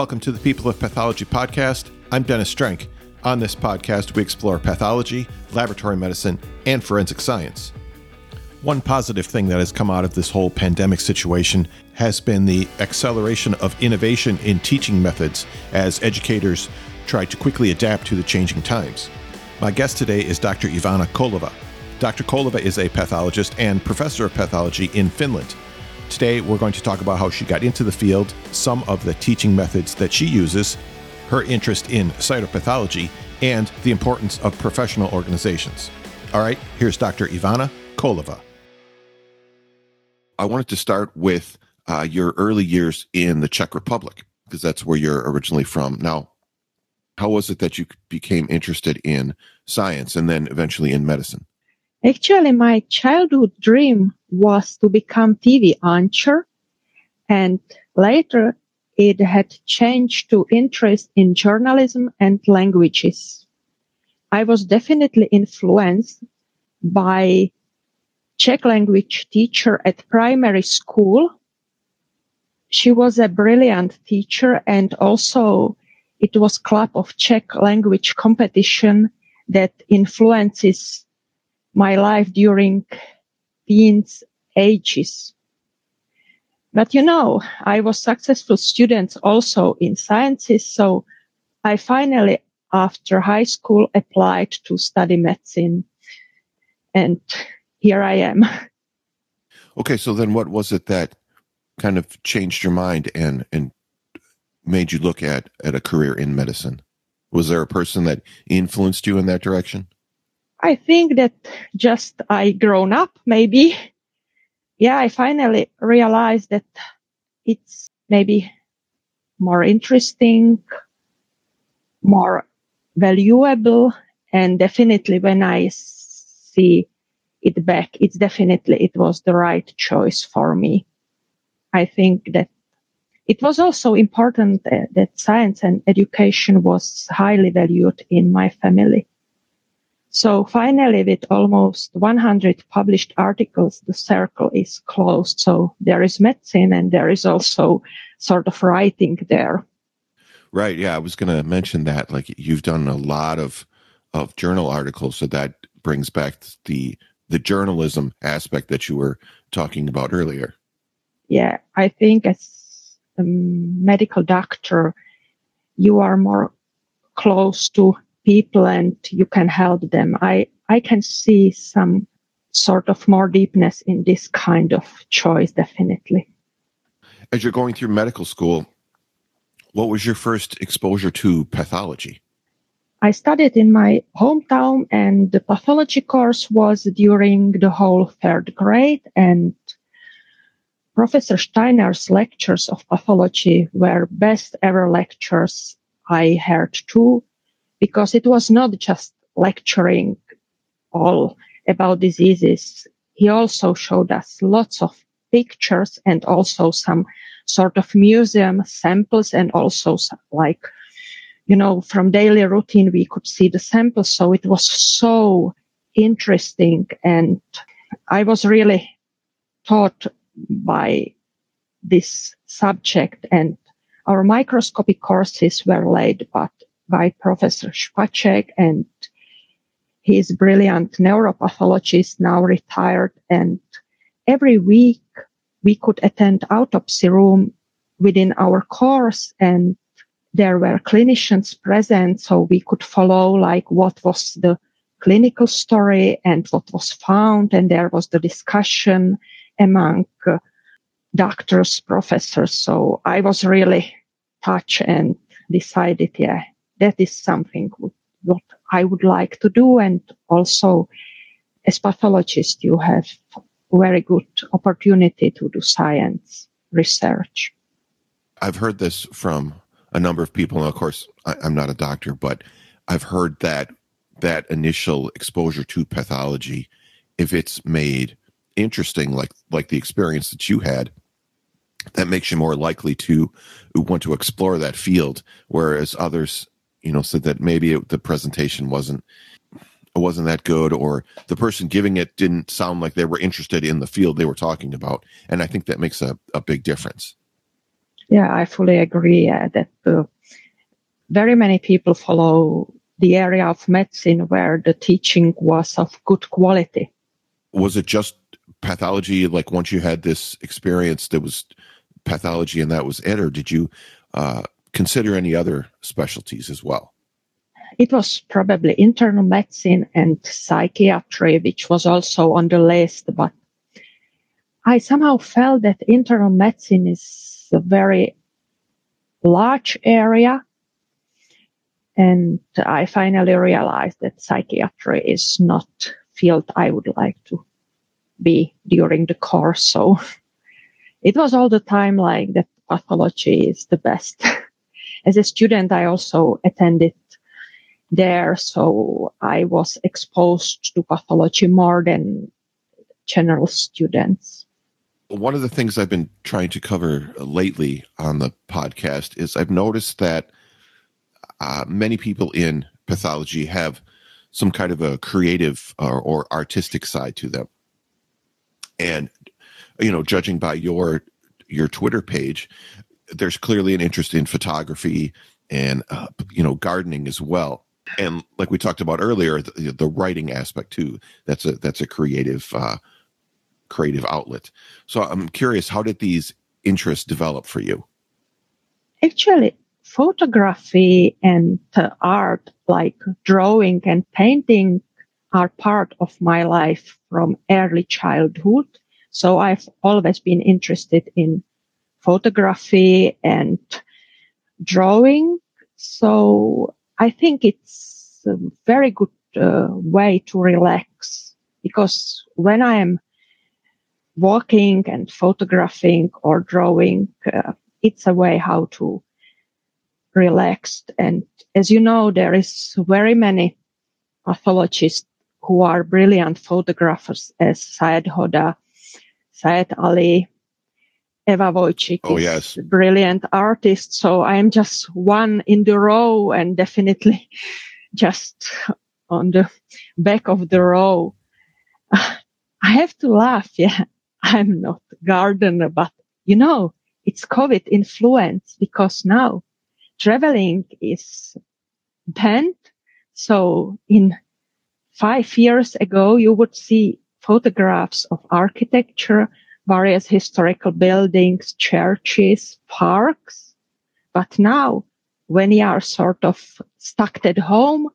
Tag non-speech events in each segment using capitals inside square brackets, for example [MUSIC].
Welcome to the People of Pathology podcast. I'm Dennis Strand. On this podcast, we explore pathology, laboratory medicine, and forensic science. One positive thing that has come out of this whole pandemic situation has been the acceleration of innovation in teaching methods as educators try to quickly adapt to the changing times. My guest today is Dr. Ivana Kholová. Dr. Kholová is a pathologist and professor of pathology in Finland. Today, we're going to talk about how she got into the field, some of the teaching methods that she uses, her interest in cytopathology, and the importance of professional organizations. All right, here's Dr. Ivana Kholová. I wanted to start with uh, your early years in the Czech Republic, because that's where you're originally from. Now, how was it that you became interested in science and then eventually in medicine? Actually, my childhood dream was to become TV anchor, and later it had changed to interest in journalism and languages. I was definitely influenced by Czech language teacher at primary school. She was a brilliant teacher and also it was club of Czech language competition that influences my life during teens ages. But you know, I was successful student also in sciences. So I finally, after high school, applied to study medicine. And here I am. [LAUGHS] Okay. So then what was it that kind of changed your mind and, and made you look at, at a career in medicine? Was there a person that influenced you in that direction? I think that just I grown up maybe yeah, I finally realized that it's maybe more interesting, more valuable. And definitely when I see it back, it's definitely, it was the right choice for me. I think that it was also important that, that science and education was highly valued in my family. So finally, with almost 100 published articles, the circle is closed. So there is medicine and there is also sort of writing there. Right. Yeah. I was going to mention that. Like you've done a lot of, of journal articles. So that brings back the, the journalism aspect that you were talking about earlier. Yeah. I think as a medical doctor, you are more close to people and you can help them. I, I can see some sort of more deepness in this kind of choice, definitely. As you're going through medical school, what was your first exposure to pathology? I studied in my hometown and the pathology course was during the whole third grade and Professor Steiner's lectures of pathology were best ever lectures I heard too because it was not just lecturing all about diseases. He also showed us lots of pictures and also some sort of museum samples and also like, you know, from daily routine, we could see the samples. So it was so interesting. And I was really taught by this subject and our microscopic courses were laid, but by Professor Spacek and he's brilliant neuropathologist now retired. And every week we could attend autopsy room within our course and there were clinicians present. So we could follow like what was the clinical story and what was found. And there was the discussion among uh, doctors, professors. So I was really touched and decided, yeah, that is something what I would like to do. And also as pathologist, you have very good opportunity to do science research. I've heard this from a number of people. And of course, I, I'm not a doctor, but I've heard that that initial exposure to pathology, if it's made interesting, like like the experience that you had, that makes you more likely to want to explore that field. Whereas others you know said that maybe it, the presentation wasn't wasn't that good or the person giving it didn't sound like they were interested in the field they were talking about and i think that makes a, a big difference Yeah, I fully agree uh, that uh, very many people follow the area of medicine where the teaching was of good quality. Was it just pathology? Like once you had this experience, there was pathology and that was it, or did you uh, consider any other specialties as well? It was probably internal medicine and psychiatry, which was also on the list, but I somehow felt that internal medicine is a very large area. And I finally realized that psychiatry is not field I would like to be during the course. So [LAUGHS] it was all the time like that pathology is the best. [LAUGHS] As a student, I also attended there. So I was exposed to pathology more than general students. One of the things I've been trying to cover lately on the podcast is I've noticed that uh, many people in pathology have some kind of a creative or, or artistic side to them. And, you know, judging by your your Twitter page, there's clearly an interest in photography and uh, you know gardening as well. And like we talked about earlier the, the writing aspect too that's a that's a creative uh, creative outlet. So i'm curious how did these interests develop for you? Actually photography and art like drawing and painting are part of my life from early childhood. So i've always been interested in photography and drawing so I think it's a very good uh, way to relax because when I am walking and photographing or drawing, uh, it's a way how to relax. And as you know, there is very many pathologists who are brilliant photographers as Syed Hoda, Syed Ali, Eva Wojcik oh, is yes. a brilliant artist. So I am just one in the row and definitely [LAUGHS] just on the back of the row. [SIGHS] I have to laugh. Yeah. [LAUGHS] I'm not gardener, but you know, it's COVID influence because now traveling is banned. So in five years ago, you would see photographs of architecture various historical buildings, churches, parks. But now, when you are sort of stuck at home,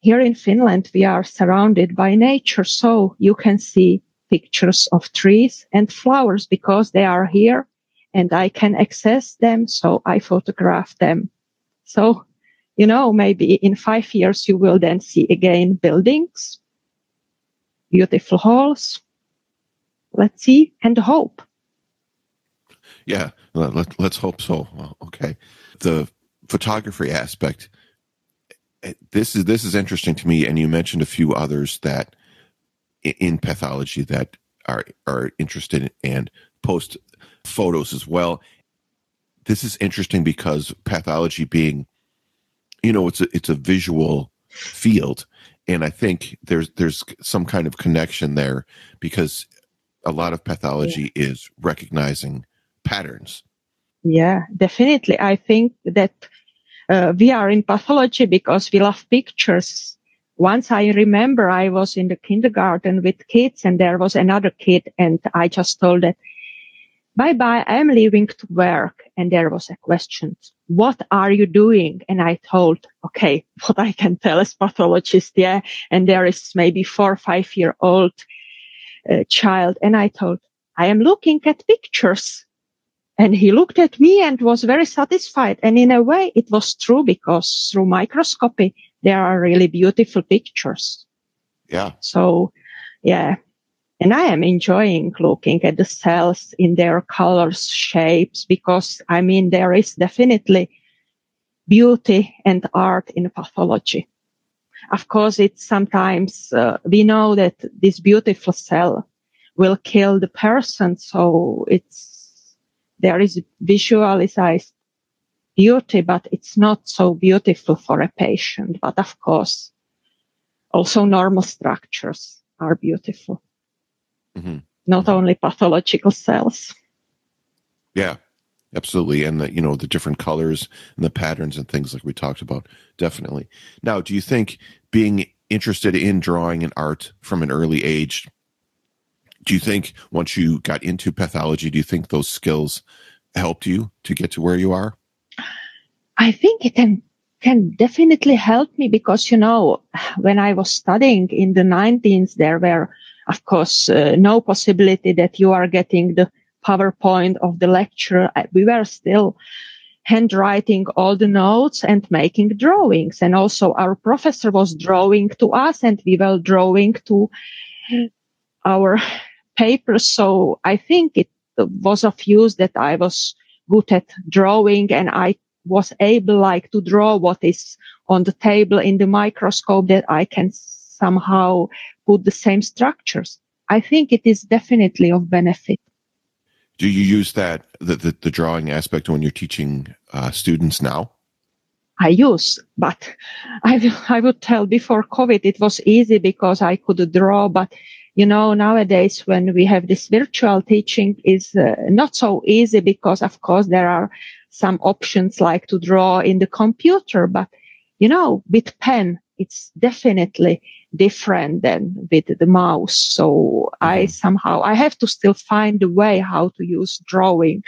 here in Finland, we are surrounded by nature. So you can see pictures of trees and flowers because they are here and I can access them. So I photograph them. So, you know, maybe in five years, you will then see again buildings, beautiful halls, let's see and hope. Yeah, let, us hope so. Okay, the photography aspect. Eh, this is this is interesting to me, and you mentioned a few others that in pathology that are are interested and post photos as well. This is interesting because pathology being, you know, it's a it's a visual field, and I think there's there's some kind of connection there because a lot of pathology yeah. is recognizing patterns. Yeah, definitely. I think that uh, we are in pathology because we love pictures. Once I remember I was in the kindergarten with kids and there was another kid and I just told that, bye bye, I'm leaving to work. And there was a question. What are you doing? And I told, okay, [LAUGHS] what I can tell as pathologist. Yeah. And there is maybe four or five year old uh, child. And I thought, I am looking at pictures. And he looked at me and was very satisfied. And in a way, it was true because through microscopy, there are really beautiful pictures. Yeah. So, yeah. And I am enjoying looking at the cells in their colors, shapes, because I mean, there is definitely beauty and art in pathology. Of course, it's sometimes, uh, we know that this beautiful cell will kill the person. So it's, there is visualized beauty, but it's not so beautiful for a patient. But of course, also normal structures are beautiful. Mm-hmm. Not mm-hmm. only pathological cells. Yeah. Absolutely, and the you know the different colors and the patterns and things like we talked about. Definitely. Now, do you think being interested in drawing and art from an early age, do you think once you got into pathology, do you think those skills helped you to get to where you are? I think it can can definitely help me because you know when I was studying in the 19th, there were of course uh, no possibility that you are getting the PowerPoint of the lecture. We were still handwriting all the notes and making drawings. And also our professor was drawing to us and we were drawing to our papers. So I think it was of use that I was good at drawing and I was able like to draw what is on the table in the microscope that I can somehow put the same structures. I think it is definitely of benefit do you use that the, the, the drawing aspect when you're teaching uh, students now? I use but [LAUGHS] I, I would tell before covid it was easy because i could draw but you know nowadays when we have this virtual teaching is uh, not so easy because of course there are some options like to draw in the computer but you know with pen it's definitely different than with the mouse. So mm-hmm. I somehow, I have to still find a way how to use drawing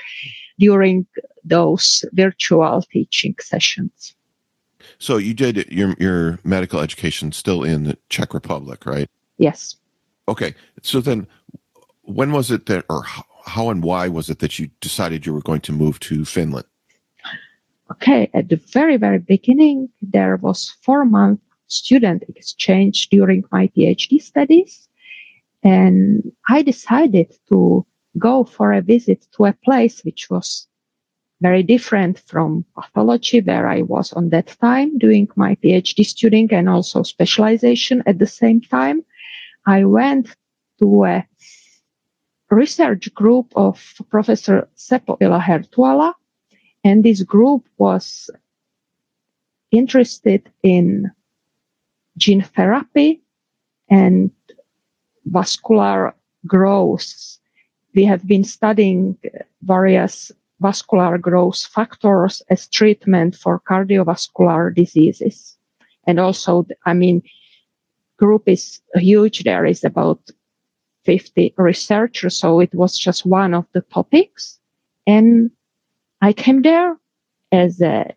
during those virtual teaching sessions. So you did your, your medical education still in the Czech Republic, right? Yes. Okay. So then when was it that, or how and why was it that you decided you were going to move to Finland? Okay, at the very, very beginning, there was four month student exchange during my PhD studies. And I decided to go for a visit to a place which was very different from pathology where I was on that time doing my PhD studying and also specialization at the same time. I went to a research group of Professor Seppo Ylä-Herttuala, and this group was interested in gene therapy and vascular growth. We have been studying various vascular growth factors as treatment for cardiovascular diseases. And also, I mean, group is huge. There is about 50 researchers. So it was just one of the topics. And I came there as a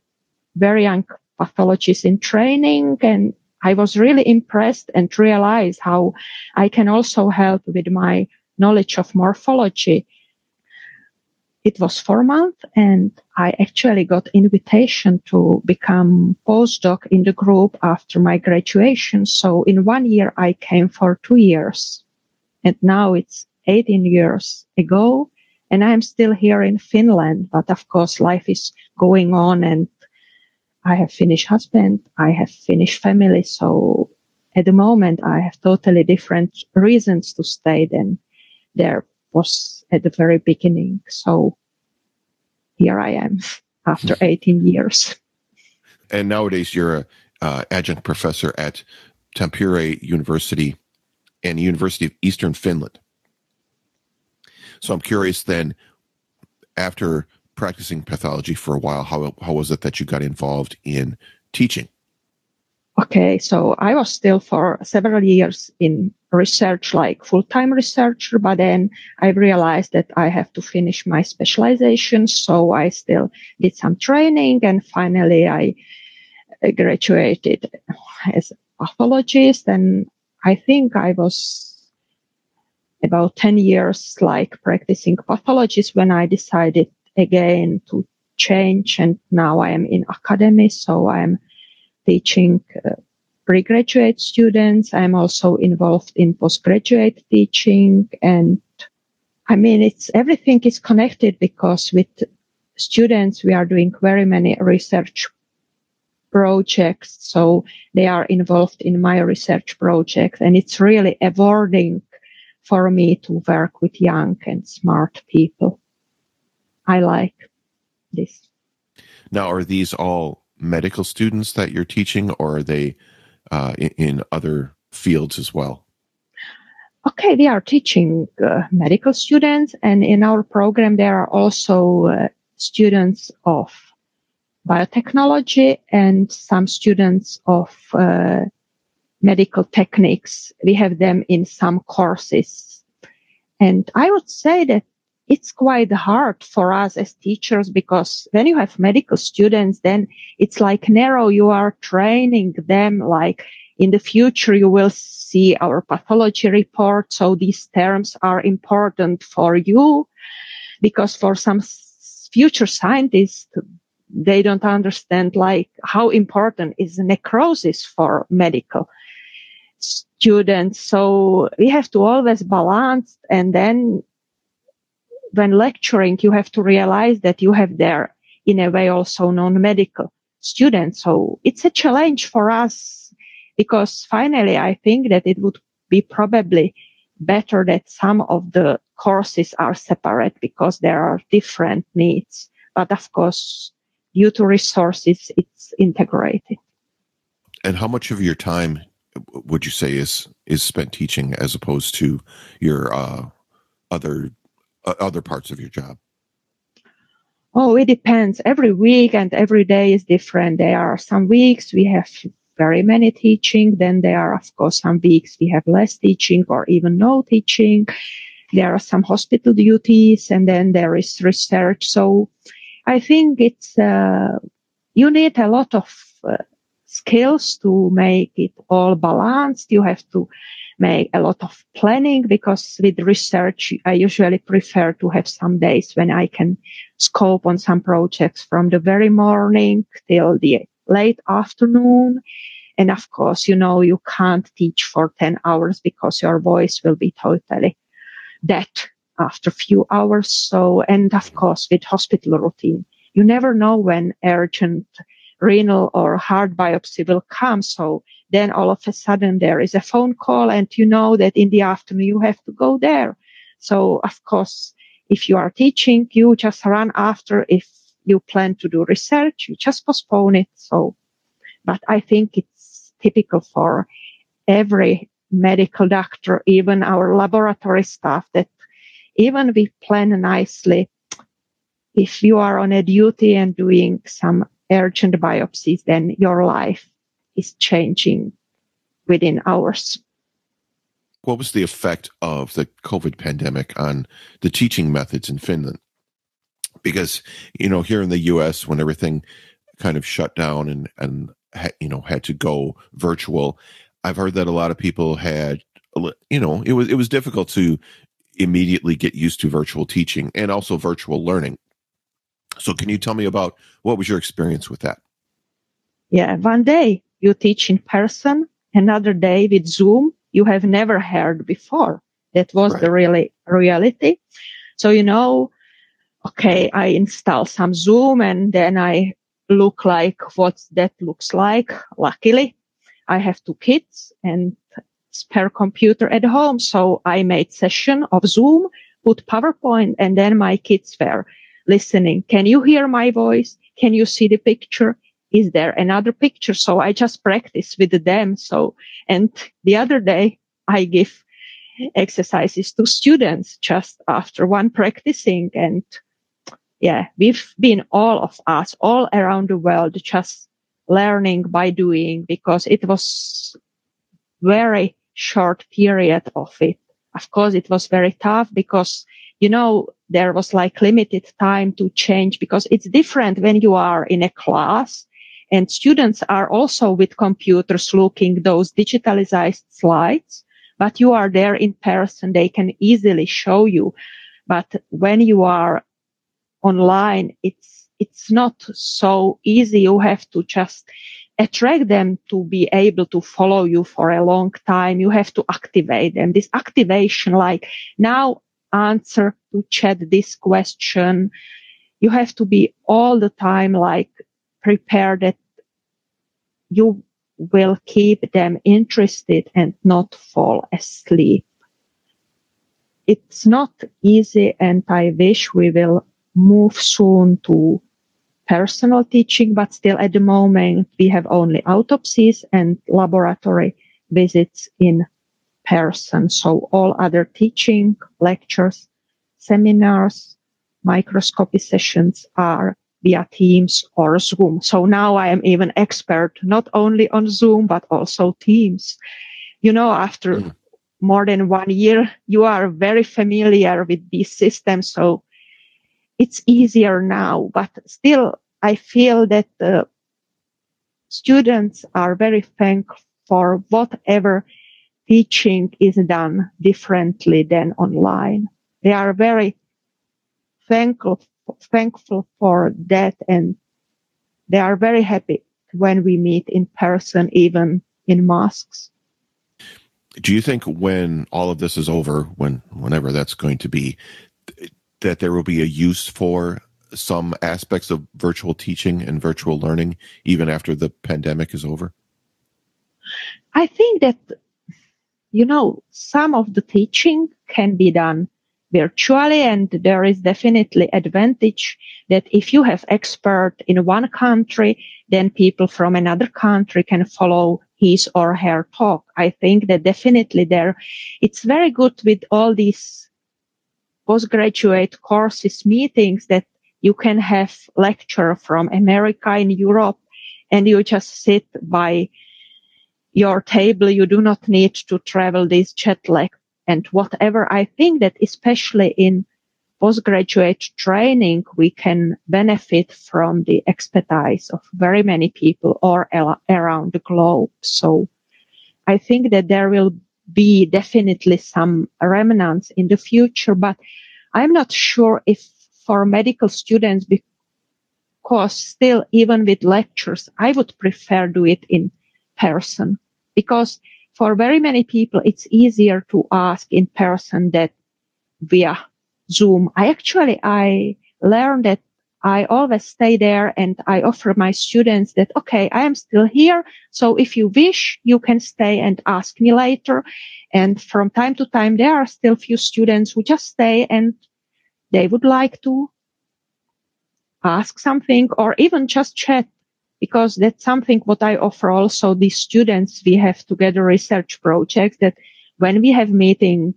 very young pathologist in training and I was really impressed and realized how I can also help with my knowledge of morphology. It was four months and I actually got invitation to become postdoc in the group after my graduation. So in one year, I came for two years and now it's 18 years ago and I'm still here in Finland. But of course, life is going on and I have Finnish husband, I have Finnish family. So at the moment, I have totally different reasons to stay than there was at the very beginning. So here I am [LAUGHS] after [LAUGHS] 18 years. And nowadays, you're a uh, adjunct professor at Tampere University and University of Eastern Finland. So I'm curious then, after practicing pathology for a while, how how was it that you got involved in teaching? Okay, so I was still for several years in research, like full-time researcher, but then I realized that I have to finish my specialization. So I still did some training and finally I uh, graduated as a pathologist. And I think I was about 10 years like practicing pathologist when I decided again to change. And now I am in academy, so I am teaching uh, pre-graduate students. I'm also involved in postgraduate teaching and I mean, it's everything is connected because with students, we are doing very many research projects. So they are involved in my research project and it's really rewarding for me to work with young and smart people. I like this. Now, are these all medical students that you're teaching, or are they uh, in, in, other fields as well? Okay, we are teaching uh, medical students, and in our program, there are also uh, students of biotechnology and some students of uh, medical techniques. We have them in some courses. And I would say that it's quite hard for us as teachers because when you have medical students, then it's like narrow. You are training them like in the future, you will see our pathology report. So these terms are important for you because for some future scientists, they don't understand like how important is necrosis for medical students. So we have to always balance and then when lecturing, you have to realize that you have there in a way also non-medical students. So it's a challenge for us because finally I think that it would be probably better that some of the courses are separate because there are different needs. But of course, due to resources, it's integrated. And how much of your time would you say is is spent teaching as opposed to your uh, other other parts of your job? Oh, it depends. Every week and every day is different. There are some weeks we have very many teaching. Then there are, of course, some weeks we have less teaching or even no teaching. There are some hospital duties and then there is research. So I think it's, uh, you need a lot of uh, skills to make it all balanced. You have to make a lot of planning because with research, I usually prefer to have some days when I can scope on some projects from the very morning till the late afternoon. And of course, you know, you can't teach for 10 hours because your voice will be totally dead after a few hours. So, and of course, with hospital routine, you never know when urgent renal or heart biopsy will come. So then all of a sudden there is a phone call and you know that in the afternoon you have to go there. So of course, if you are teaching, you just run after. If you plan to do research, you just postpone it. So, but I think it's typical for every medical doctor, even our laboratory staff that even we plan nicely. If you are on a duty and doing some urgent biopsies, then your life is changing within hours. What was the effect of the COVID pandemic on the teaching methods in Finland? Because, you know, here in the US, when everything kind of shut down and, and, you know, had to go virtual, I've heard that a lot of people had, you know, it was, it was difficult to immediately get used to virtual teaching and also virtual learning. So, can you tell me about what was your experience with that? Yeah, one day you teach in person, another day with Zoom you have never heard before. That was right. the really reality. So, you know, okay, I install some Zoom and then I look like what that looks like. Luckily, I have two kids and spare computer at home. So I made session of Zoom, put PowerPoint and then my kids were listening. Can you hear my voice? Can you see the picture? Is there another picture? So I just practice with them. So, and the other day I give exercises to students just after one practicing and yeah, we've been all of us all around the world just learning by doing because it was very short period of it. Of course, it was very tough because you know, there was like limited time to change because it's different when you are in a class and students are also with computers looking those digitalized slides, but you are there in person. They can easily show you. But when you are online, it's, it's not so easy. You have to just attract them to be able to follow you for a long time. You have to activate them. This activation, like now answer to chat this question. You have to be all the time like prepared that you will keep them interested and not fall asleep. It's not easy and I wish we will move soon to personal teaching, but still at the moment we have only autopsies and laboratory visits in person. So all other teaching, lectures, seminars, microscopy sessions are via Teams or Zoom. So now I am even expert not only on Zoom, but also Teams. You know, after mm. more than one year, you are very familiar with these systems. So it's easier now, but still I feel that the students are very thankful for whatever teaching is done differently than online. They are very thankful, thankful for that and they are very happy when we meet in person, even in mosques. Do you think when all of this is over, when whenever that's going to be, that there will be a use for some aspects of virtual teaching and virtual learning even after the pandemic is over? I think that, you know, some of the teaching can be done virtually and there is definitely advantage that if you have expert in one country, then people from another country can follow his or her talk. I think that definitely there, it's very good with all these postgraduate courses meetings that you can have lecture from America in Europe and you just sit by your table. You do not need to travel this jet lag and whatever. I think that especially in postgraduate training, we can benefit from the expertise of very many people or around the globe. So I think that there will be definitely some remnants in the future, but I'm not sure if for medical students, because still, even with lectures, I would prefer do it in person because for very many people, it's easier to ask in person than via Zoom. I actually, I learned that I always stay there and I offer my students that, okay, I am still here. So if you wish, you can stay and ask me later. And from time to time, there are still few students who just stay and they would like to ask something or even just chat because that's something what I offer also the students. We have together research projects that when we have meeting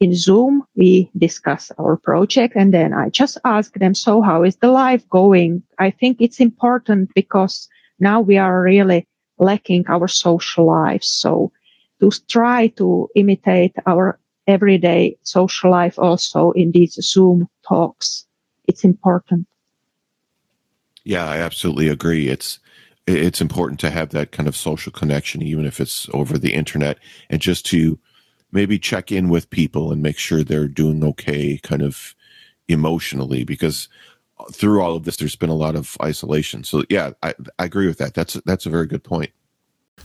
in Zoom, we discuss our project and then I just ask them, so how is the life going? I think it's important because now we are really lacking our social lives. So to try to imitate our everyday social life also in these Zoom talks. It's important. Yeah, I absolutely agree. It's it's important to have that kind of social connection, even if it's over the internet, and just to maybe check in with people and make sure they're doing okay, kind of emotionally, because uh, through all of this, there's been a lot of isolation. So yeah, I, I agree with that. That's that's a very good point.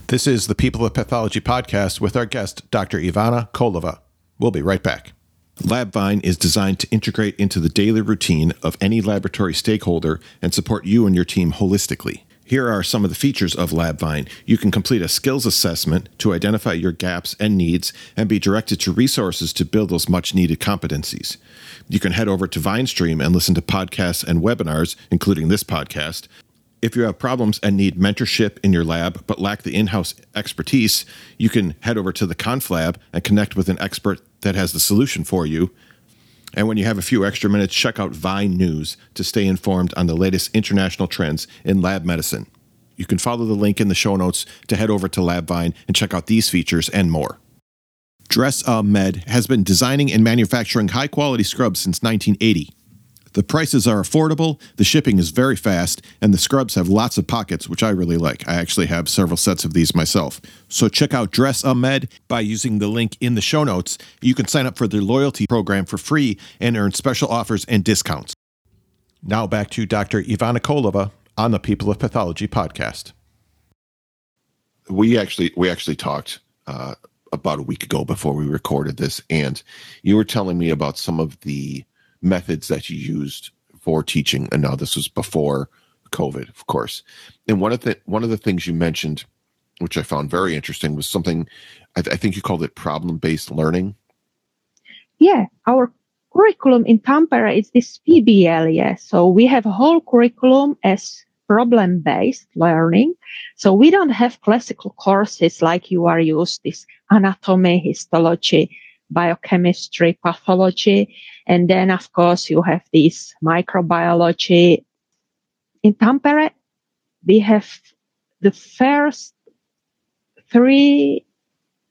This is the People of Pathology podcast with our guest, Dr. Ivana Kholová. We'll be right back. LabVine is designed to integrate into the daily routine of any laboratory stakeholder and support you and your team holistically. Here are some of the features of LabVine. You can complete a skills assessment to identify your gaps and needs and be directed to resources to build those much needed competencies. You can head over to VineStream and listen to podcasts and webinars, including this podcast, if you have problems and need mentorship in your lab but lack the in house expertise, you can head over to the Conflab and connect with an expert that has the solution for you. And when you have a few extra minutes, check out Vine News to stay informed on the latest international trends in lab medicine. You can follow the link in the show notes to head over to LabVine and check out these features and more. Dress A Med has been designing and manufacturing high quality scrubs since 1980. The prices are affordable, the shipping is very fast, and the scrubs have lots of pockets, which I really like. I actually have several sets of these myself. So check out Dress A Med by using the link in the show notes. You can sign up for their loyalty program for free and earn special offers and discounts. Now back to Dr. Ivana Kholová on the People of Pathology podcast. We actually we actually talked uh, about a week ago before we recorded this, and you were telling me about some of the methods that you used for teaching. And now this was before COVID, of course. And one of the one of the things you mentioned, which I found very interesting, was something I, th- I think you called it problem based learning. Yeah, our curriculum in Tampere is this PBL. Yes, so we have a whole curriculum as problem based learning. So we don't have classical courses like you are used this anatomy, histology, biochemistry, pathology. And then, of course, you have this microbiology. In Tampere, we have the first three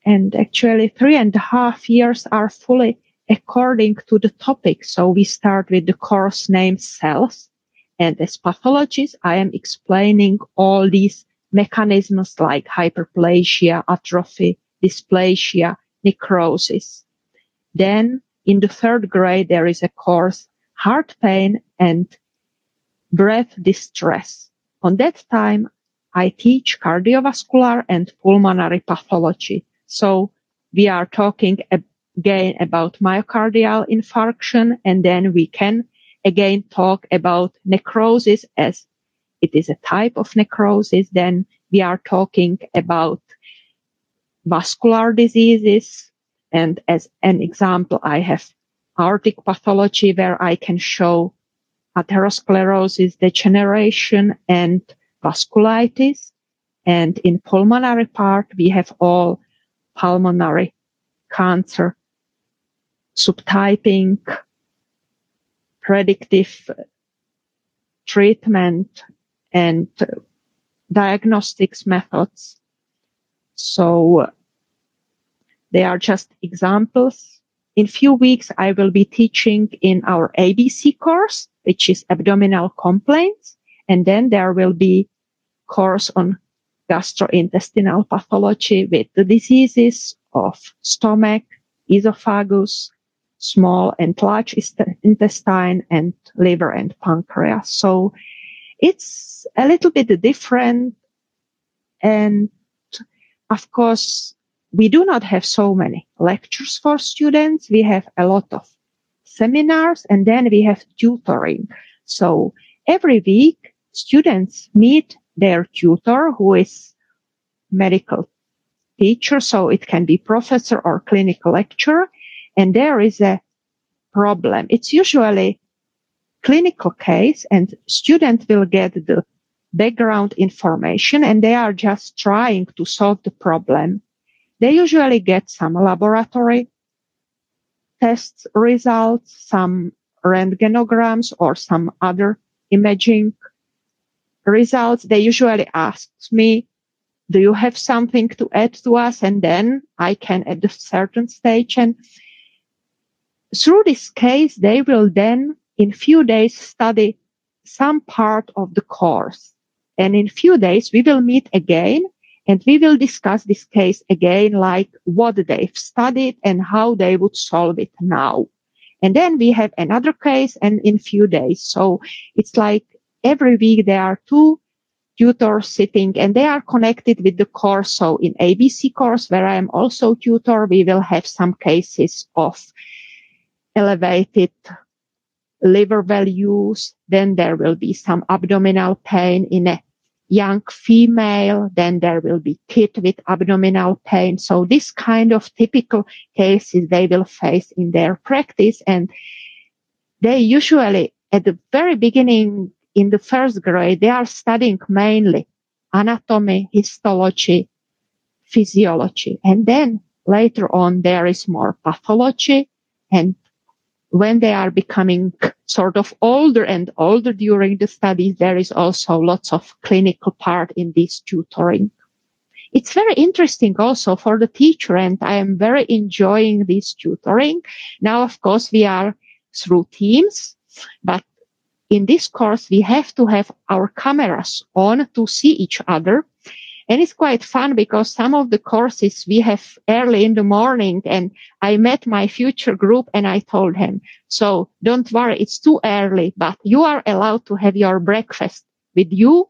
and actually three and a half years are fully according to the topic. So we start with the course name cells. And as pathologist, I am explaining all these mechanisms like hyperplasia, atrophy, dysplasia, necrosis. Then in the third grade, there is a course, heart pain and breath distress. On that time, I teach cardiovascular and pulmonary pathology. So we are talking again about myocardial infarction and then we can again talk about necrosis as it is a type of necrosis. Then we are talking about vascular diseases. And as an example, I have aortic pathology where I can show atherosclerosis, degeneration and vasculitis. And in pulmonary part, we have all pulmonary cancer, subtyping, predictive treatment and diagnostics methods. So they are just examples. In few weeks, I will be teaching in our ABC course, which is abdominal complaints. And then there will be course on gastrointestinal pathology with the diseases of stomach, esophagus, small and large intestine and liver and pancreas. So it's a little bit different. And of course, we do not have so many lectures for students. We have a lot of seminars and then we have tutoring. So every week students meet their tutor who is medical teacher. So it can be professor or clinical lecturer. And there is a problem. It's usually clinical case and student will get the background information and they are just trying to solve the problem. They usually get some laboratory tests results, some röntgenograms or some other imaging results, they usually ask me, do you have something to add to us? And then I can at a certain stage. And through this case, they will then in few days study some part of the course. And in few days, we will meet again and we will discuss this case again, like what they've studied and how they would solve it now. And then we have another case and in few days. So it's like every week there are two tutors sitting and they are connected with the course. So in ABC course, where I am also tutor, we will have some cases of elevated liver values. Then there will be some abdominal pain in a young female. Then there will be kid with abdominal pain. So this kind of typical cases they will face in their practice. And they usually at the very beginning in the first grade, they are studying mainly anatomy, histology, physiology. And then later on, there is more pathology. And when they are becoming sort of older and older during the studies, there is also lots of clinical part in this tutoring. It's very interesting also for the teacher and I am very enjoying this tutoring. Now, of course, we are through teams, but in this course, we have to have our cameras on to see each other. And it's quite fun because some of the courses we have early in the morning and I met my future group and I told him, so don't worry, it's too early, but you are allowed to have your breakfast with you,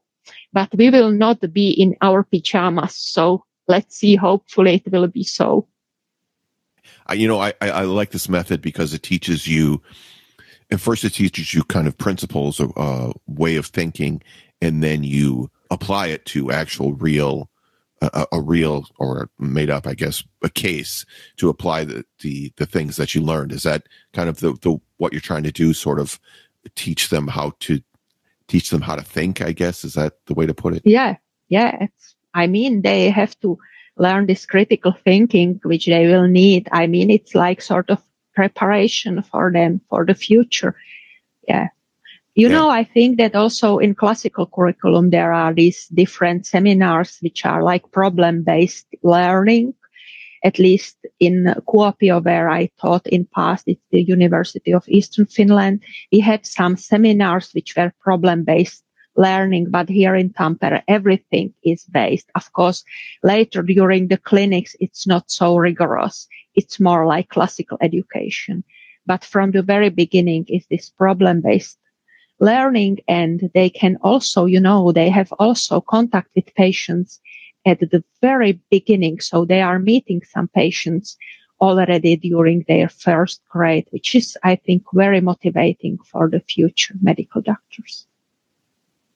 but we will not be in our pajamas. So let's see. Hopefully it will be so. You know, I, I like this method because it teaches you and first it teaches you kind of principles, a uh, way of thinking, and then you apply it to actual real, uh, a real or made up, I guess, a case to apply the, the the things that you learned. Is that kind of the the what you're trying to do? Sort of teach them how to teach them how to think. I guess is that the way to put it? Yeah, yeah. I mean, they have to learn this critical thinking, which they will need. I mean, it's like sort of preparation for them for the future. Yeah. You yeah. know, I think that also in classical curriculum, there are these different seminars which are like problem based learning. At least in Kuopio, where I taught in past, it's the University of Eastern Finland. We had some seminars which were problem based learning, but here in Tampere, everything is based. Of course, later during the clinics, it's not so rigorous. It's more like classical education. But from the very beginning is this problem based learning and they can also, you know, they have also contact with patients at the very beginning. So they are meeting some patients already during their first grade, which is, I think, very motivating for the future medical doctors.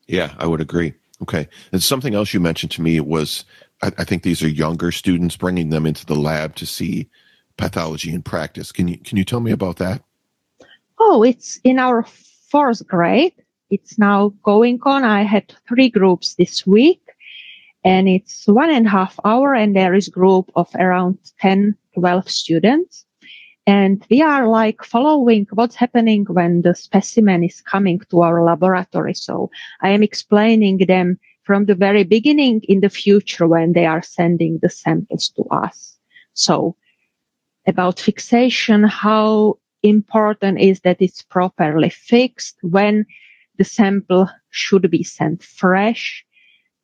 Yeah, I would agree. Okay. And something else you mentioned to me was I, I, think these are younger students bringing them into the lab to see pathology in practice. Can you can you tell me about that? Oh, it's in our fourth grade. It's now going on. I had three groups this week and it's one and a half hour and there is group of around 10, 12 students. And we are like following what's happening when the specimen is coming to our laboratory. So I am explaining them from the very beginning in the future when they are sending the samples to us. So about fixation, how important is that it's properly fixed when the sample should be sent fresh.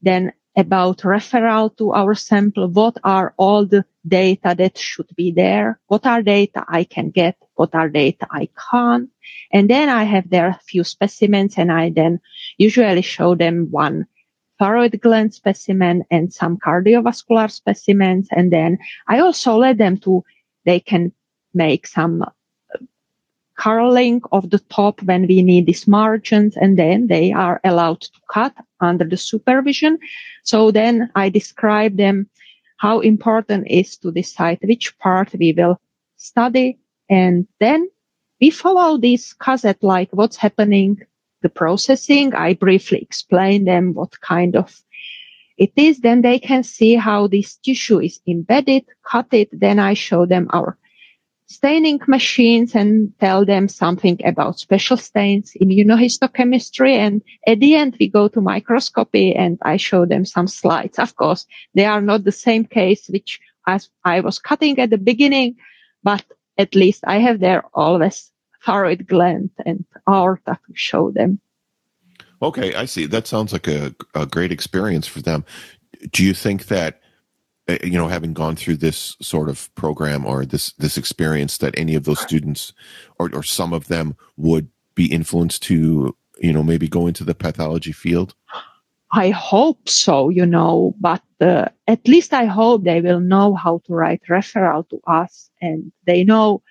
Then about referral to our sample. What are all the data that should be there? What are data I can get? What are data I can't? And then I have there a few specimens and I then usually show them one thyroid gland specimen and some cardiovascular specimens. And then I also let them to, they can make some curling of the top when we need these margins and then they are allowed to cut under the supervision. So then I describe them how important is to decide which part we will study. And then we follow this cassette, like what's happening, the processing. I briefly explain them what kind of it is. Then they can see how this tissue is embedded, cut it. Then I show them our staining machines and tell them something about special stains, immunohistochemistry. And at the end, we go to microscopy and I show them some slides. Of course, they are not the same case, which as I was cutting at the beginning, but at least I have there always thyroid gland and aorta to show them. Okay, I see. That sounds like a, a great experience for them. Do you think that you know having gone through this sort of program or this this experience that any of those students or or some of them would be influenced to you know maybe go into the pathology field? I hope so you know but uh, at least i hope they will know how to write referral to us and they know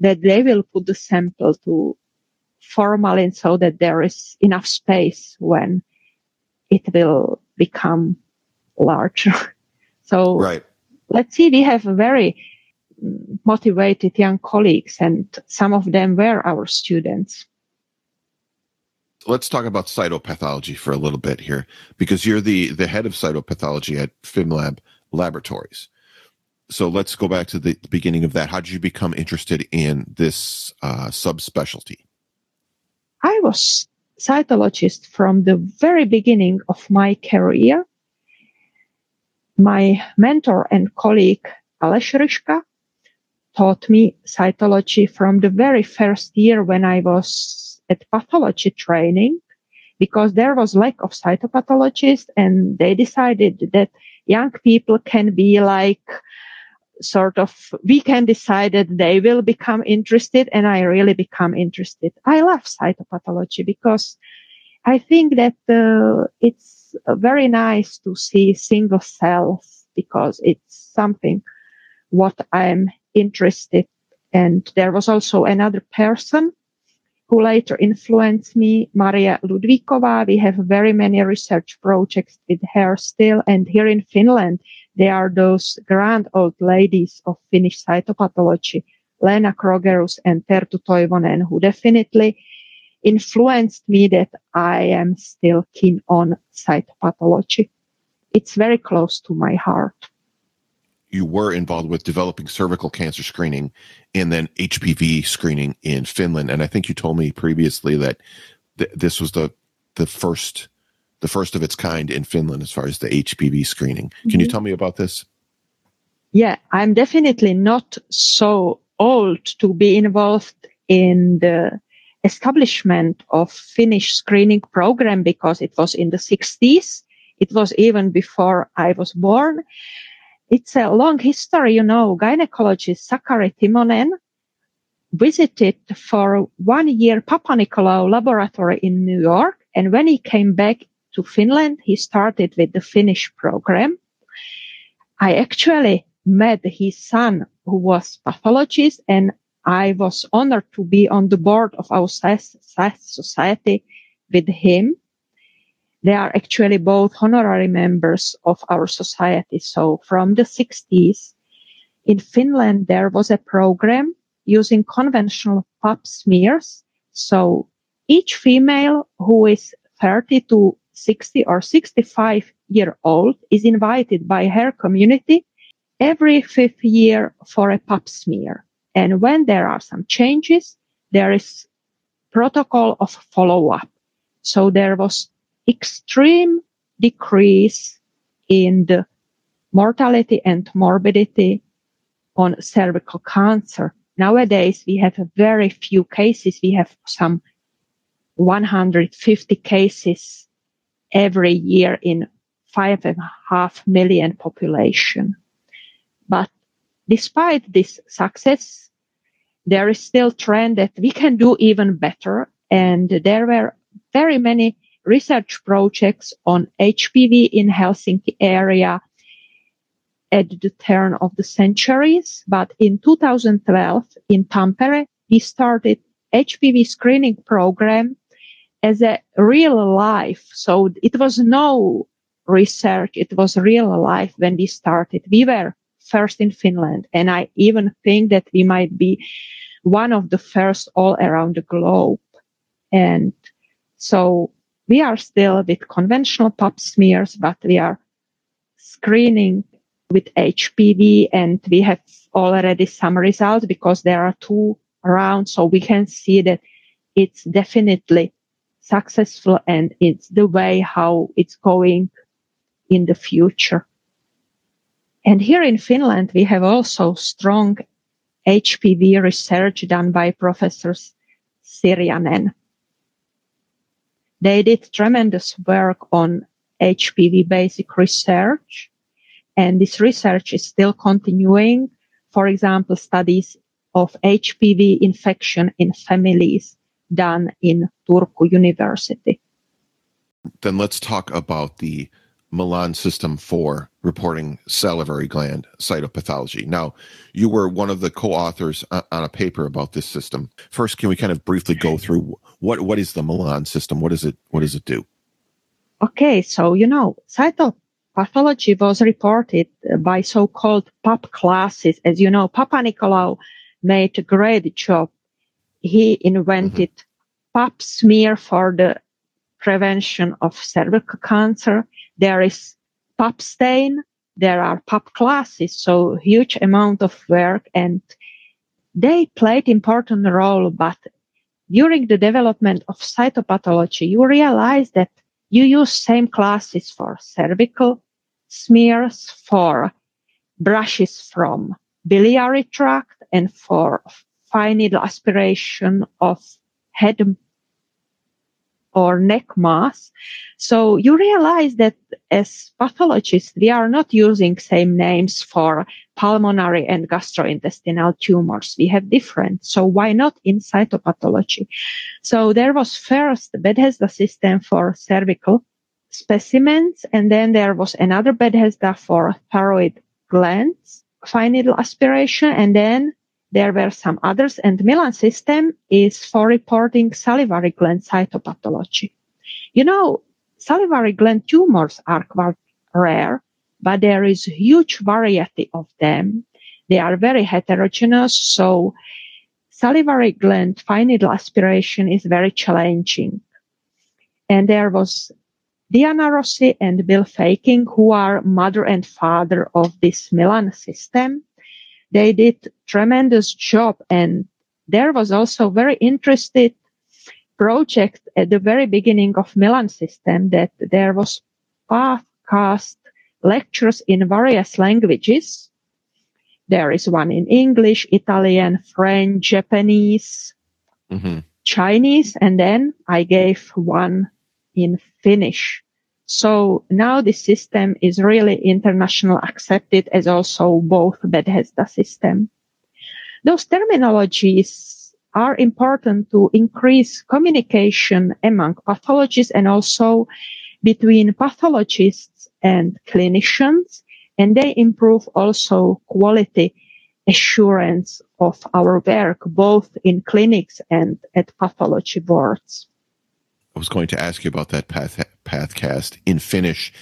that they will put the sample to formalin so that there is enough space when it will become larger [LAUGHS] So right. let's see, we have very motivated young colleagues and some of them were our students. Let's talk about cytopathology for a little bit here because you're the, the head of cytopathology at FimLab Laboratories. So let's go back to the beginning of that. How did you become interested in this uh, subspecialty? I was cytologist from the very beginning of my career my mentor and colleague, Aleš Ryška, taught me cytology from the very first year when I was at pathology training because there was lack of cytopathologists and they decided that young people can be like sort of we can decide that they will become interested and I really become interested. I love cytopathology because I think that uh, it's Uh, very nice to see single cells because it's something what I'm interested. And there was also another person who later influenced me, Maria Ludvíková. We have very many research projects with her still. And here in Finland, there are those grand old ladies of Finnish cytopathology, Lena Krogerus and Terttu Toivonen, who definitely influenced me that I am still keen on cytopathology. It's very close to my heart. you were involved with developing cervical cancer screening and then HPV screening in Finland. And I think you told me previously that th- this was the the first the first of its kind in Finland as far as the HPV screening. Can mm-hmm. you tell me about this? Yeah, I'm definitely not so old to be involved in the establishment of Finnish screening program because it was in the 60s. It was even before I was born. It's a long history, you know. Gynecologist Sakari Timonen visited for one year Papanicolaou laboratory in New York. And when he came back to Finland, he started with the Finnish program. I actually met his son who was pathologist and I was honored to be on the board of our society with him. They are actually both honorary members of our society. So from the 60s in Finland, there was a program using conventional pap smears. So each female who is 30 to 60 or 65 year old is invited by her community every fifth year for a pap smear. And when there are some changes, there is protocol of follow up. So there was extreme decrease in the mortality and morbidity on cervical cancer. Nowadays, we have very few cases. We have some 150 cases every year in five and a half million population. But despite this success, there is still trend that we can do even better. And there were very many research projects on HPV in Helsinki area at the turn of the centuries. But in 2012 in Tampere, we started HPV screening program as a real life. So it was no research. It was real life when we started. We were first in Finland. And I even think that we might be one of the first all around the globe. And so we are still with conventional pap smears, but we are screening with HPV and we have already some results because there are two around. So we can see that it's definitely successful and it's the way how it's going in the future. And here in Finland, we have also strong HPV research done by professors Syrjänen. They did tremendous work on HPV basic research, and this research is still continuing. For example, studies of HPV infection in families done in Turku University. Then let's talk about the Milan system for reporting salivary gland cytopathology. Now, you were one of the co-authors on a paper about this system. First, can we kind of briefly go through what what is the Milan system? What is it? What does it do? Okay, so you know, cytopathology was reported by so-called PAP classes. As you know, Papanicolaou made a great job. He invented mm-hmm. PAP smear for the prevention of cervical cancer. There is pap stain, there are pap classes, so huge amount of work and they played important role, but during the development of cytopathology, you realize that you use same classes for cervical smears, for brushes from biliary tract, and for fine needle aspiration of head or neck mass. So you realize that as pathologists, we are not using same names for pulmonary and gastrointestinal tumors. We have different. So why not in cytopathology? So there was first Bethesda system for cervical specimens. And then there was another Bethesda for thyroid glands, fine needle aspiration. And then there were some others and Milan system is for reporting salivary gland cytopathology. You know, salivary gland tumors are quite rare, but there is huge variety of them. They are very heterogeneous. So salivary gland fine needle aspiration is very challenging. And there was Diana Rossi and Bill Faquin, who are mother and father of this Milan system. They did tremendous job and there was also very interested project at the very beginning of Milan system that there was podcast lectures in various languages. There is one in English, Italian, French, Japanese, mm-hmm. Chinese, and then I gave one in Finnish. So now the system is really international accepted as also both Bethesda system. Those terminologies are important to increase communication among pathologists and also between pathologists and clinicians. And they improve also quality assurance of our work, both in clinics and at pathology boards. I was going to ask you about that path, Pathcast in Finnish.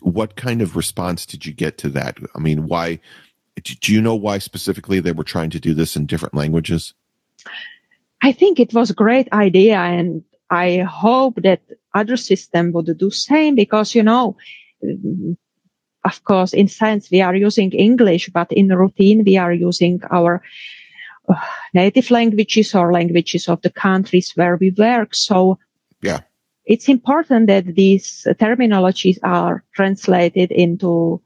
What kind of response did you get to that? I mean, why? Do you know why specifically they were trying to do this in different languages? I think it was a great idea, and I hope that other system would do same because you know of course, in science, we are using English, but in routine, we are using our uh, native languages or languages of the countries where we work. So, it's important that these terminologies are translated into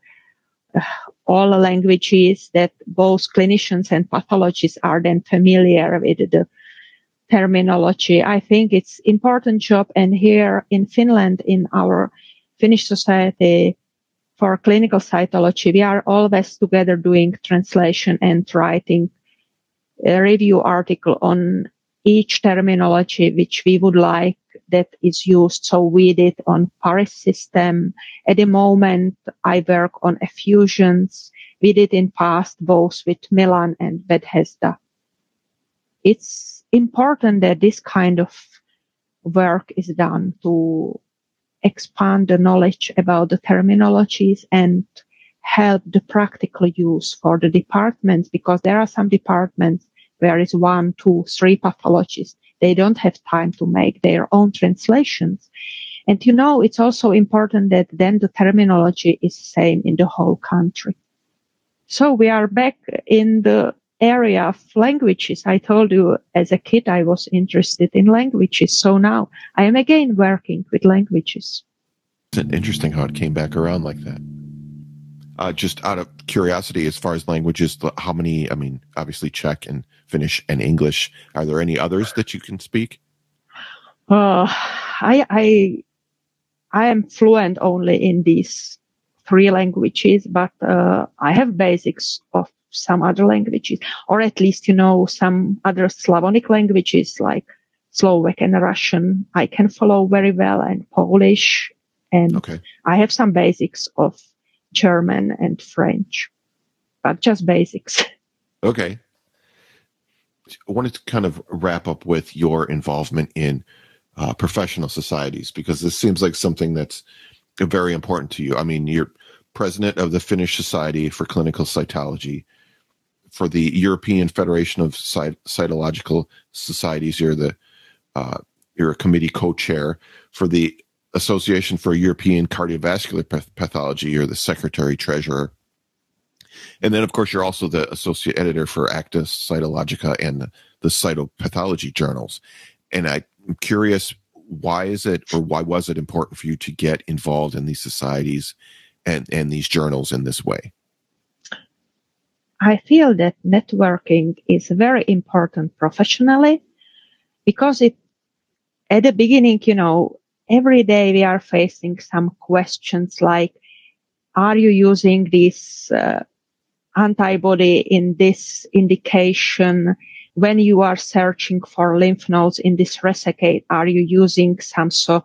uh, all languages that both clinicians and pathologists are then familiar with the terminology. I think it's important job. And here in Finland, in our Finnish society, for clinical cytology, we are always together doing translation and writing a review article on each terminology which we would like that is used. So we did on Paris system. At the moment, I work on effusions. We did in past both with Milan and Bethesda. It's important that this kind of work is done to expand the knowledge about the terminologies and help the practical use for the departments because there are some departments where it's one, two, three pathologists. They don't have time to make their own translations. And you know, it's also important that then the terminology is the same in the whole country. So we are back in the area of languages. I told you as a kid I was interested in languages. So now I am again working with languages. It's interesting how it came back around like that. Uh, just out of curiosity, as far as languages, how many? I mean, obviously Czech and Finnish and English. Are there any others that you can speak? Uh, I I I am fluent only in these three languages, but uh, I have basics of some other languages, or at least, you know, some other Slavonic languages like Slovak and Russian. I can follow very well and Polish. And okay. I have some basics of German and French, but just basics. [LAUGHS] Okay. I wanted to kind of wrap up with your involvement in uh, professional societies because this seems like something that's very important to you. I mean, you're president of the Finnish Society for Clinical Cytology for the European Federation of Cyt- Cytological Societies. You're the uh, you're a committee co-chair for the Association for European Cardiovascular Pathology. You're the secretary treasurer, and then of course you're also the associate editor for Acta Cytologica and the, the cytopathology journals. And I'm curious, why is it or why was it important for you to get involved in these societies and and these journals in this way? I feel that networking is very important professionally because it, at the beginning, you know, every day we are facing some questions like, are you using this uh, antibody in this indication? When you are searching for lymph nodes in this resectate, are you using some so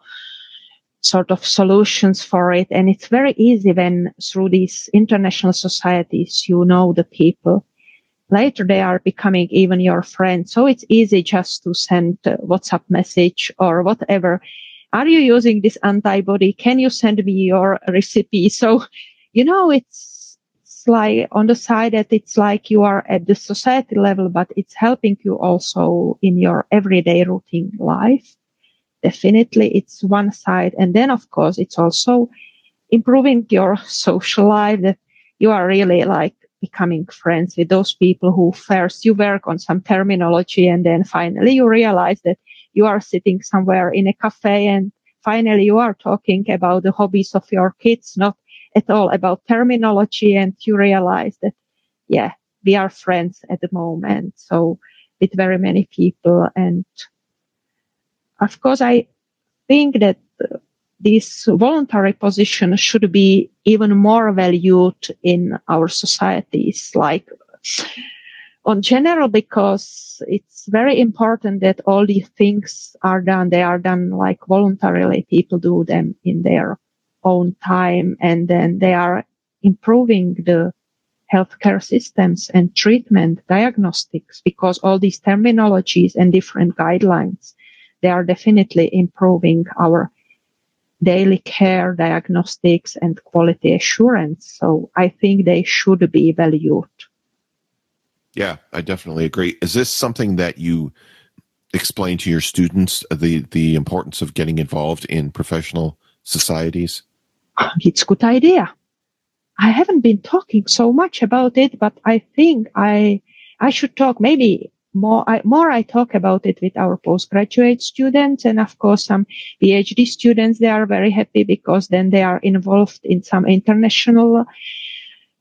sort of solutions for it. And it's very easy when through these international societies, you know the people. Later they are becoming even your friends. So it's easy just to send a WhatsApp message or whatever. Are you using this antibody? Can you send me your recipe? So, you know, it's, it's like on the side that it's like you are at the society level, but it's helping you also in your everyday routine life. definitely it's one side. And then, of course, it's also improving your [LAUGHS] social life that you are really like becoming friends with those people who first you work on some terminology and then finally you realize that you are sitting somewhere in a cafe and finally you are talking about the hobbies of your kids, not at all about terminology. And you realize that, yeah, we are friends at the moment. So with very many people. And of course, I think that this voluntary position should be even more valued in our societies, like on general, because it's very important that all these things are done. They are done like voluntarily. People do them in their own time and then they are improving the healthcare systems and treatment diagnostics because all these terminologies and different guidelines, they are definitely improving our daily care diagnostics and quality assurance. So I think they should be valued. Yeah, I definitely agree. Is this something that you explain to your students uh, the the importance of getting involved in professional societies? It's a good idea. I haven't been talking so much about it, but I think I I should talk maybe more I, more I talk about it with our postgraduate students and of course some PhD students. They are very happy because then they are involved in some international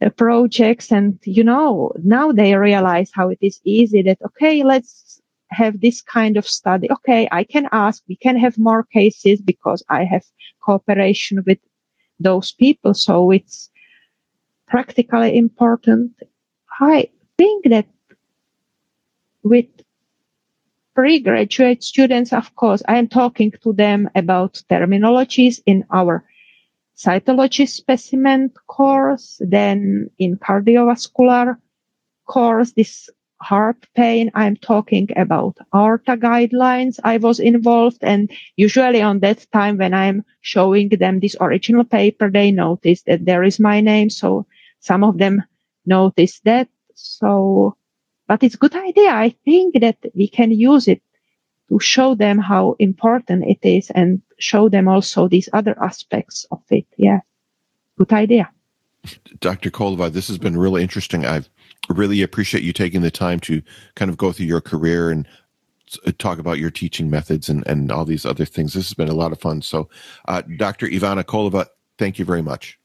uh, projects and you know now they realize how it is easy that okay let's have this kind of study. Okay i can ask we can have more cases because i have cooperation with those people so it's practically important. I think that with pre-graduate students, of course, I am talking to them about terminologies in our cytology specimen course, then in cardiovascular course, this heart pain, I'm talking about ARTA guidelines. I was involved and usually on that time when I'm showing them this original paper, they notice that there is my name. So some of them notice that. So but it's good idea. I think that we can use it to show them how important it is and show them also these other aspects of it. Yeah. Good idea. Dr. Kholová, this has been really interesting. I really appreciate you taking the time to kind of go through your career and uh, talk about your teaching methods and, and all these other things. This has been a lot of fun. So, uh, Dr. Ivana Kholová, thank you very much.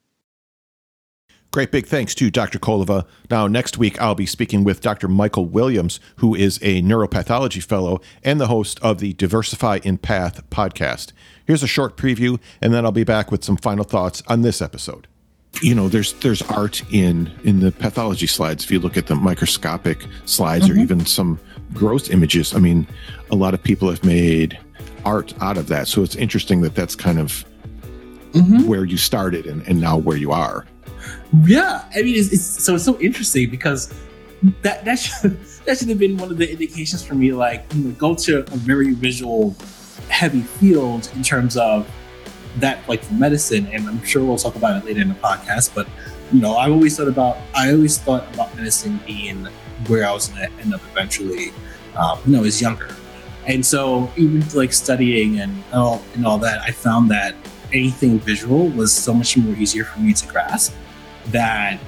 Great big thanks to Dr. Kholová. Now, next week, I'll be speaking with Dr. Michael Williams, who is a neuropathology fellow and the host of the Diversify in Path podcast. Here's a short preview, and then I'll be back with some final thoughts on this episode. You know, there's there's art in in the pathology slides. If you look at the microscopic slides mm-hmm. or even some gross images, I mean, a lot of people have made art out of that. So it's interesting that that's kind of mm-hmm. where you started and, and now where you are. Yeah, I mean, it's, it's, so it's so interesting because that that [LAUGHS] should that should have been one of the indications for me, like you know, go to a very visual heavy field in terms of that, like medicine, and I'm sure we'll talk about it later in the podcast. But you know, I always thought about I always thought about medicine being where I was going to end up eventually. Um, when I was younger, and so even like studying and all and all that, I found that anything visual was so much more easier for me to grasp that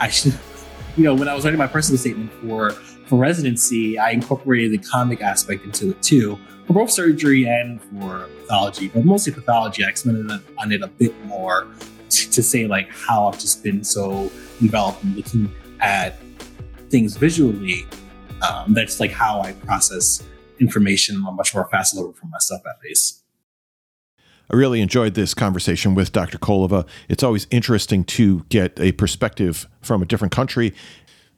I should, [LAUGHS] you know, when I was writing my personal statement for for residency, I incorporated the comic aspect into it too, for both surgery and for pathology, but mostly pathology. I expanded on it a bit more to, say like how I've just been so involved in looking at things visually. Um, that's like how I process information much more fast level for myself, at least. I really enjoyed this conversation with Dr. Kholová. It's always interesting to get a perspective from a different country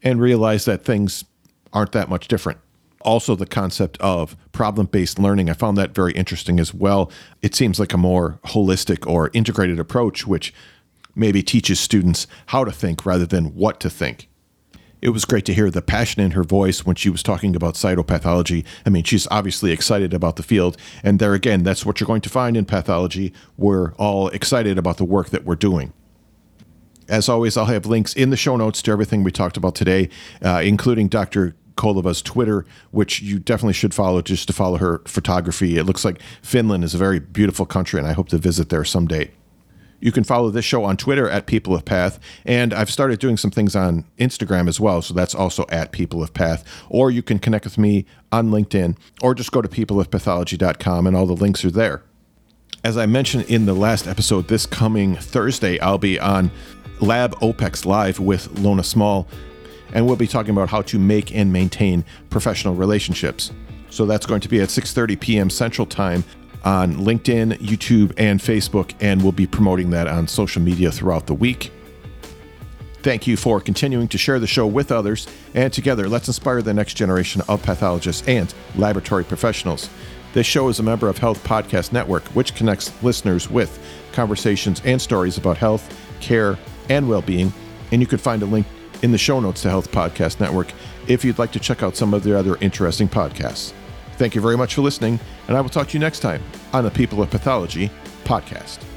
and realize that things aren't that much different. Also, the concept of problem based learning, I found that very interesting as well. It seems like a more holistic or integrated approach, which maybe teaches students how to think rather than what to think it was great to hear the passion in her voice when she was talking about cytopathology. I mean, she's obviously excited about the field. And there again, that's what you're going to find in pathology. We're all excited about the work that we're doing. As always, I'll have links in the show notes to everything we talked about today, uh, including Dr. Kholová's Twitter, which you definitely should follow just to follow her photography. It looks like Finland is a very beautiful country, and I hope to visit there someday. You can follow this show on Twitter at People of Path, and I've started doing some things on Instagram as well, so that's also at People of Path. Or you can connect with me on LinkedIn, or just go to peopleofpathology.com, and all the links are there. As I mentioned in the last episode, this coming Thursday, I'll be on Lab OPEX Live with Lona Small, and we'll be talking about how to make and maintain professional relationships. So that's going to be at 6:30 p.m. Central Time on LinkedIn, YouTube, and Facebook, and we'll be promoting that on social media throughout the week. Thank you for continuing to share the show with others, and together let's inspire the next generation of pathologists and laboratory professionals. This show is a member of Health Podcast Network, which connects listeners with conversations and stories about health, care, and well being. And you can find a link in the show notes to Health Podcast Network if you'd like to check out some of their other interesting podcasts. Thank you very much for listening, and I will talk to you next time on the People of Pathology podcast.